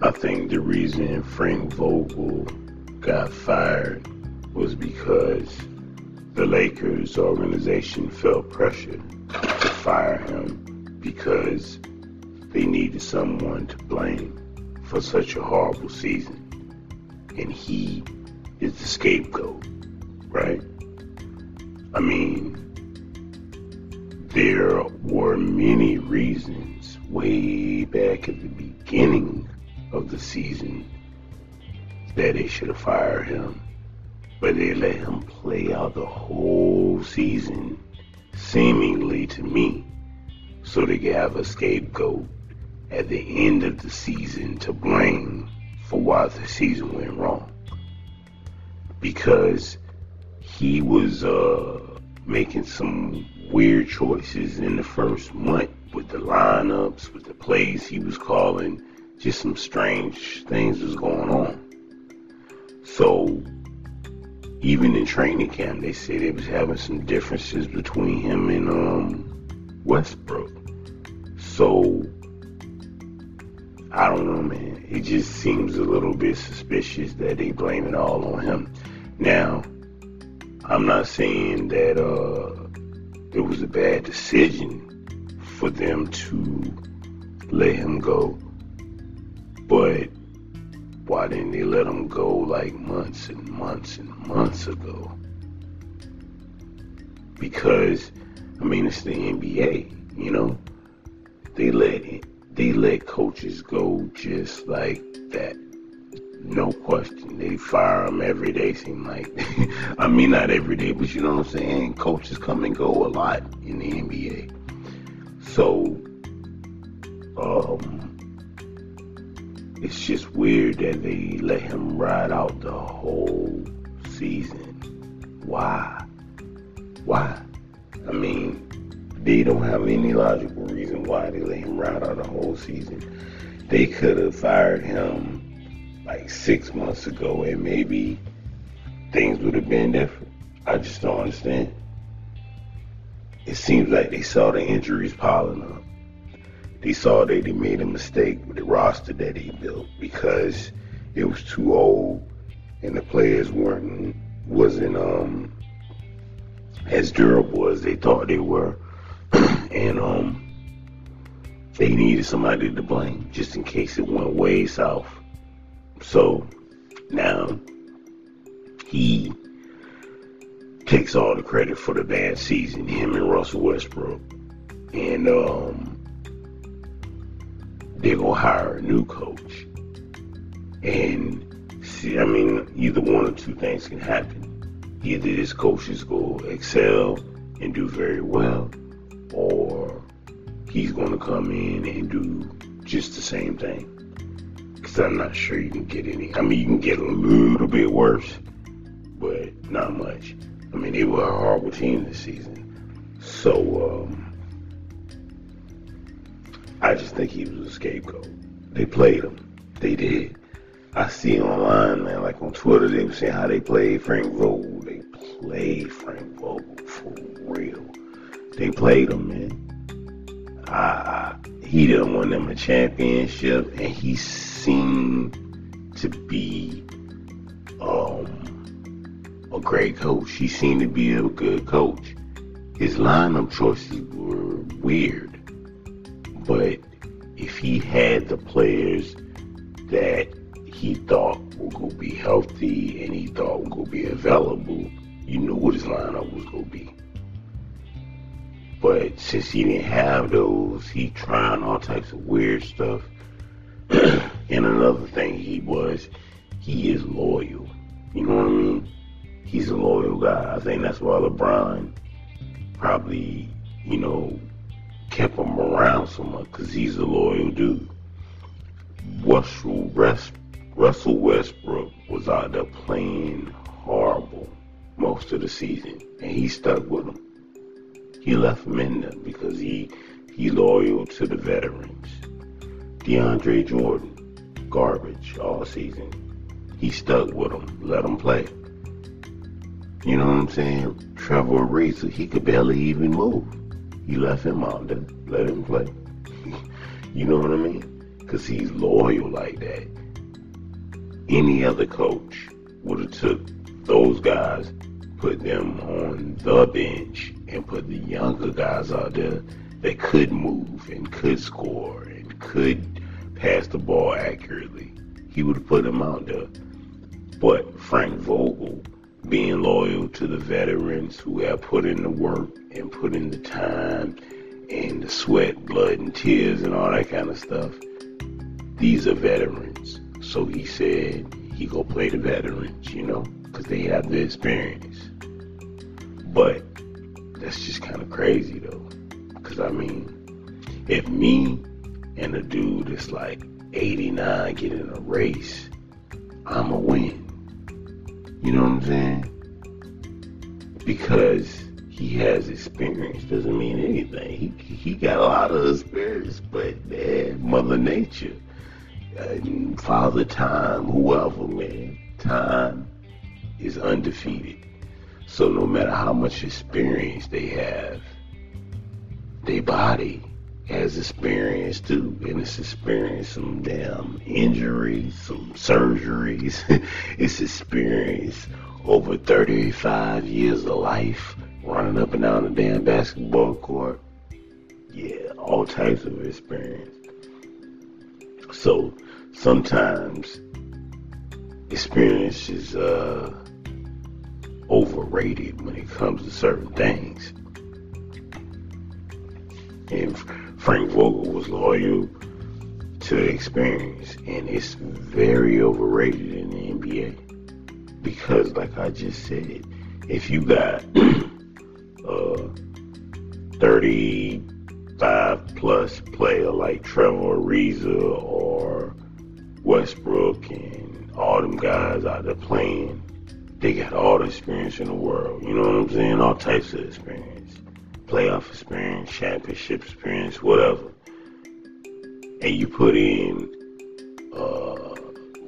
I think the reason Frank Vogel got fired was because the Lakers organization felt pressure to fire him because they needed someone to blame for such a horrible season. And he is the scapegoat, right? I mean, there were many reasons way back at the beginning of the season that they should have fired him. But they let him play out the whole season, seemingly to me, so they could have a scapegoat at the end of the season to blame for why the season went wrong. Because he was uh, making some weird choices in the first month with the lineups, with the plays he was calling. Just some strange things was going on. So even in training camp, they said they was having some differences between him and um, Westbrook. So I don't know, man. It just seems a little bit suspicious that they blame it all on him. Now, I'm not saying that uh, it was a bad decision for them to let him go, but why didn't they let him go like months and months and months ago? Because, I mean, it's the NBA, you know? They let they let coaches go just like that. No question. They fire them every day, seem like. I mean, not every day, but you know what I'm saying? Coaches come and go a lot in the NBA. So, um, it's just weird that they let him ride out the whole season. Why? Why? I mean, they don't have any logical reason why they let him ride out the whole season. They could have fired him like six months ago and maybe things would have been different. I just don't understand. It seems like they saw the injuries piling up they saw that they made a mistake with the roster that he built because it was too old and the players weren't wasn't um as durable as they thought they were. And um they needed somebody to blame just in case it went way south. So now he takes all the credit for the bad season him and Russell Westbrook. And um they're gonna hire a new coach. And see, I mean, either one or two things can happen. Either this coach is gonna excel and do very well, or he's gonna come in and do just the same thing. Cause I'm not sure you can get any. I mean, you can get a little bit worse, but not much. I mean, they were a horrible team this season. So, um, I just think he was a scapegoat. They played him. They did. I see online, man, like on Twitter, they were saying how they played Frank Vogel. They played Frank Vogel for real. They played him, man. I, he didn't win them a championship, and he seemed to be um, a great coach. He seemed to be a good coach. His lineup choices were weird. But if he had the players that he thought were going to be healthy and he thought were going to be available, you knew what his lineup was going to be. But since he didn't have those, he trying all types of weird stuff. and another thing he was, he is loyal. You know what I mean? He's a loyal guy. I think that's why LeBron probably, you know, kept him around so much because he's a loyal dude. Russell, Russell Westbrook was out there playing horrible most of the season, and he stuck with him. He left him in there because he he loyal to the veterans. DeAndre Jordan, garbage all season. He stuck with him, let him play. You know what I'm saying? Trevor Ariza, he could barely even move. You left him out there. Let him play. you know what I mean? because he's loyal like that. Any other coach would have took those guys, put them on the bench, and put the younger guys out there that could move and could score and could pass the ball accurately. He would have put them out there. But Frank Vogel, being loyal to the veterans who have put in the work and put in the time and the sweat, blood, and tears and all that kind of stuff, these are veterans. So he said he go play the veterans, you know, because they have the experience. But that's just kind of crazy though. Because I mean, if me and a dude that's like 89 get in a race, I'm a win. You know what I'm saying? Because he has experience doesn't mean anything. He he got a lot of experience, but Mother Nature, uh, Father Time, whoever, man, time is undefeated. So no matter how much experience they have, their body has experience too, and it's experienced some damn injuries, some surgeries. it's experienced over 35 years of life running up and down the damn basketball court. Yeah, all types of experience. So sometimes experience is uh, overrated when it comes to certain things. And Frank Vogel was loyal to experience, and it's very overrated in the NBA because, like I just said, if you got a uh, 35 plus player like Trevor Ariza or Westbrook and all them guys out there playing, they got all the experience in the world. You know what I'm saying? All types of experience playoff experience, championship experience, whatever, and you put in uh,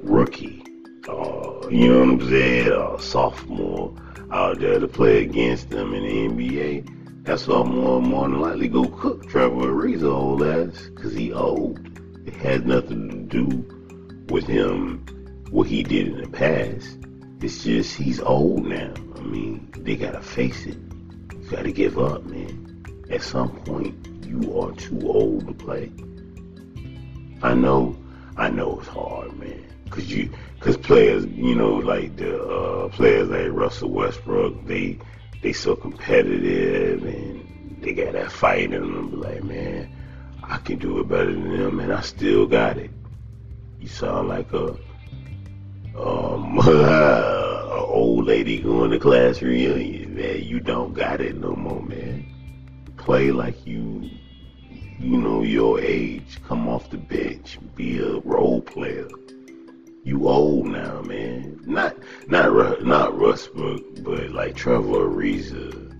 rookie, uh, you know what I'm saying, a sophomore out there to play against them in the NBA, that's all more more than likely go cook Trevor Ariza old ass, cause he old. It has nothing to do with him what he did in the past. It's just he's old now. I mean, they gotta face it got to give up, man. At some point, you are too old to play. I know, I know it's hard, man. Cause you, cause players, you know, like the uh, players like Russell Westbrook, they they so competitive and they got that fight in them. Like, man, I can do it better than them, and I still got it. You sound like a um, old lady going to class reunion, man. You don't got it no more, man. Play like you, you know, your age. Come off the bench. Be a role player. You old now, man. Not, not, not Westbrook, but like Trevor Ariza,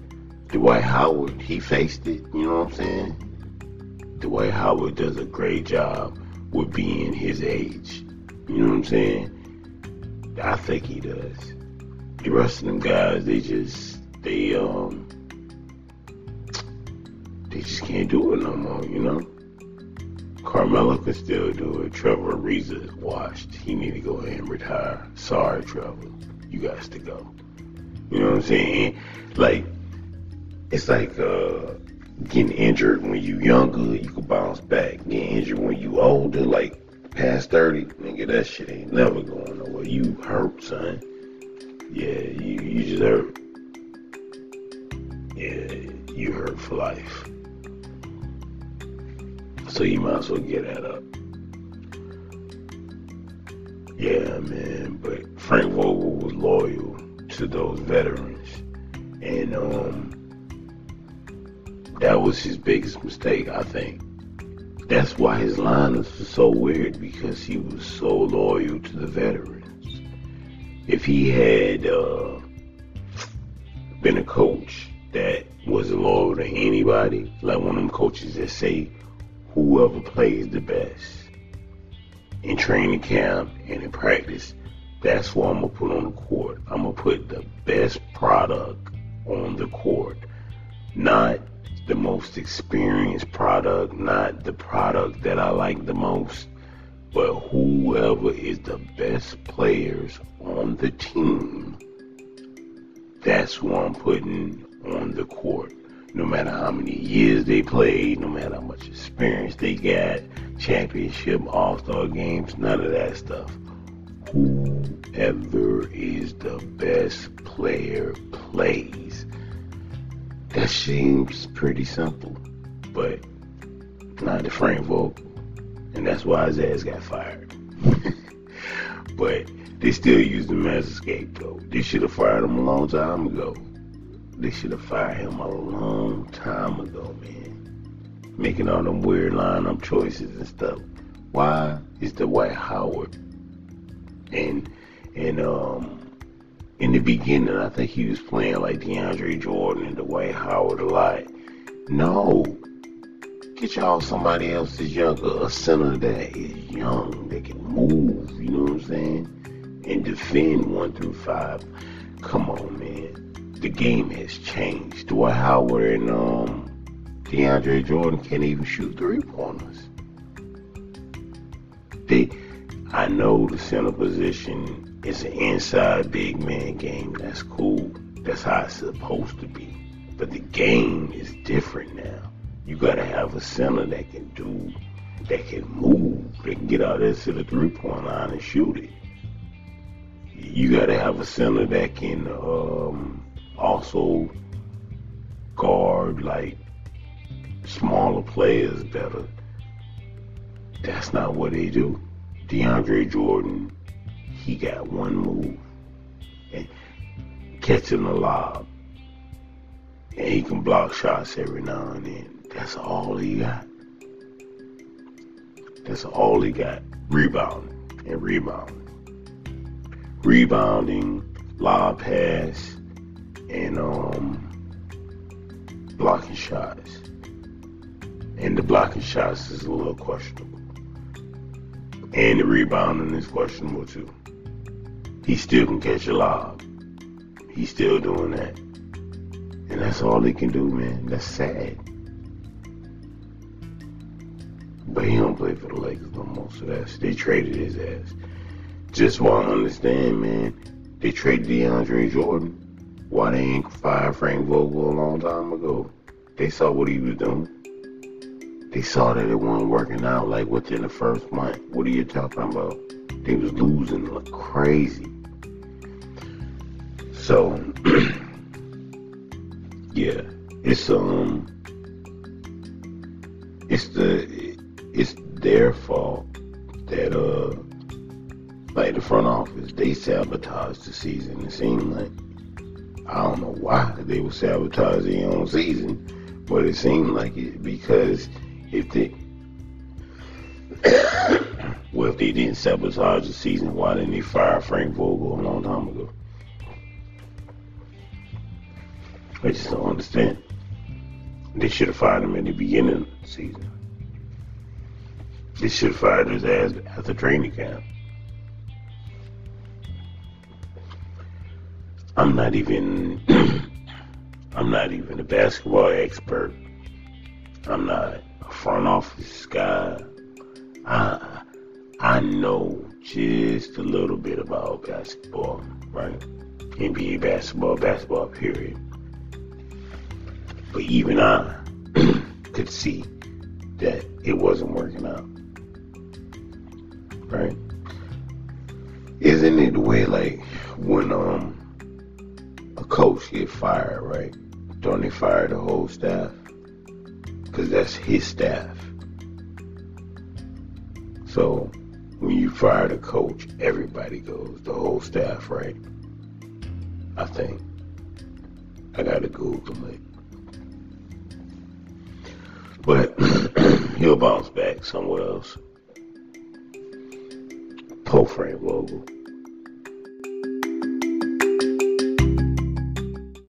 Dwight Howard. He faced it. You know what I'm saying? Dwight Howard does a great job with being his age. You know what I'm saying? I think he does. The rest of them guys, they just they um they just can't do it no more, you know. Carmelo can still do it. Trevor Ariza is washed. He need to go ahead and retire. Sorry, Trevor. You guys to go. You know what I'm saying? Like it's like uh getting injured when you younger, you can bounce back. Getting injured when you older, like past 30, nigga, that shit ain't never going nowhere. You hurt, son. Yeah, you, you just hurt. You hurt for life. So you might as well get that up. Yeah, man, but Frank Vogel was loyal to those veterans. And um that was his biggest mistake, I think. That's why his line is so weird because he was so loyal to the veterans. If he had uh, been a coach that wasn't loyal to anybody, like one of them coaches that say whoever plays the best in training camp and in practice, that's what I'm gonna put on the court. I'm gonna put the best product on the court, not the most experienced product, not the product that I like the most, But whoever is the best players on the team, that's who I'm putting on the court. No matter how many years they played, no matter how much experience they got, championship, all star games, none of that stuff. Whoever is the best player plays. That seems pretty simple, but not the Frank Vogel. And that's why his ass got fired. but they still use him as a scapegoat. They should have fired him a long time ago. They should have fired him a long time ago, man. Making all them weird lineup choices and stuff. Why is the Dwight Howard? And and um in the beginning I think he was playing like DeAndre Jordan and Dwight Howard a lot. No, Get y'all somebody else that's younger, a center that is young, that can move, you know what I'm saying? And defend one through five. Come on, man. The game has changed. Dwight Howard and um, DeAndre Jordan can't even shoot three pointers. They, I know the center position is an inside big man game. That's cool. That's how it's supposed to be. But the game is different now. You gotta have a center that can do, that can move, that can get out there to the three point line and shoot it. You gotta have a center that can um, also guard like smaller players better. That's not what they do. DeAndre Jordan, he got one move and catching the lob. And he can block shots every now and then. That's all he got. That's all he got. Rebounding and rebounding. Rebounding, lob pass, and um blocking shots. And the blocking shots is a little questionable. And the rebounding is questionable too. He still can catch a lob. He's still doing that. And that's all he can do, man. That's sad. But he don't play for the Lakers no more, so that's they traded his ass. Just want to understand, man, they traded DeAndre Jordan. Why they ain't fired Frank Vogel a long time ago? They saw what he was doing. They saw that it wasn't working out like within the first month. What are you talking about? They was losing like crazy. So yeah, it's um, it's the it's their fault that uh like the front office they sabotaged the season. It seemed like I don't know why they were sabotaging their own season, but it seemed like it because if they well if they didn't sabotage the season, why didn't they fire Frank Vogel a long time ago? I just don't understand. They should have fired him at the beginning of the season. They should have fired his ass at the training camp. I'm not even I'm not even a basketball expert. I'm not a front office guy. I I know just a little bit about basketball, right? NBA basketball, basketball period. But even I could see that it wasn't working out right? Isn't it the way like when um coach get fired, right? Don't they fire the whole staff? Cause that's his staff. So when you fire the coach, everybody goes, the whole staff, right? I think. I gotta Google it. But he'll bounce back somewhere else. Poor Frank Vogel.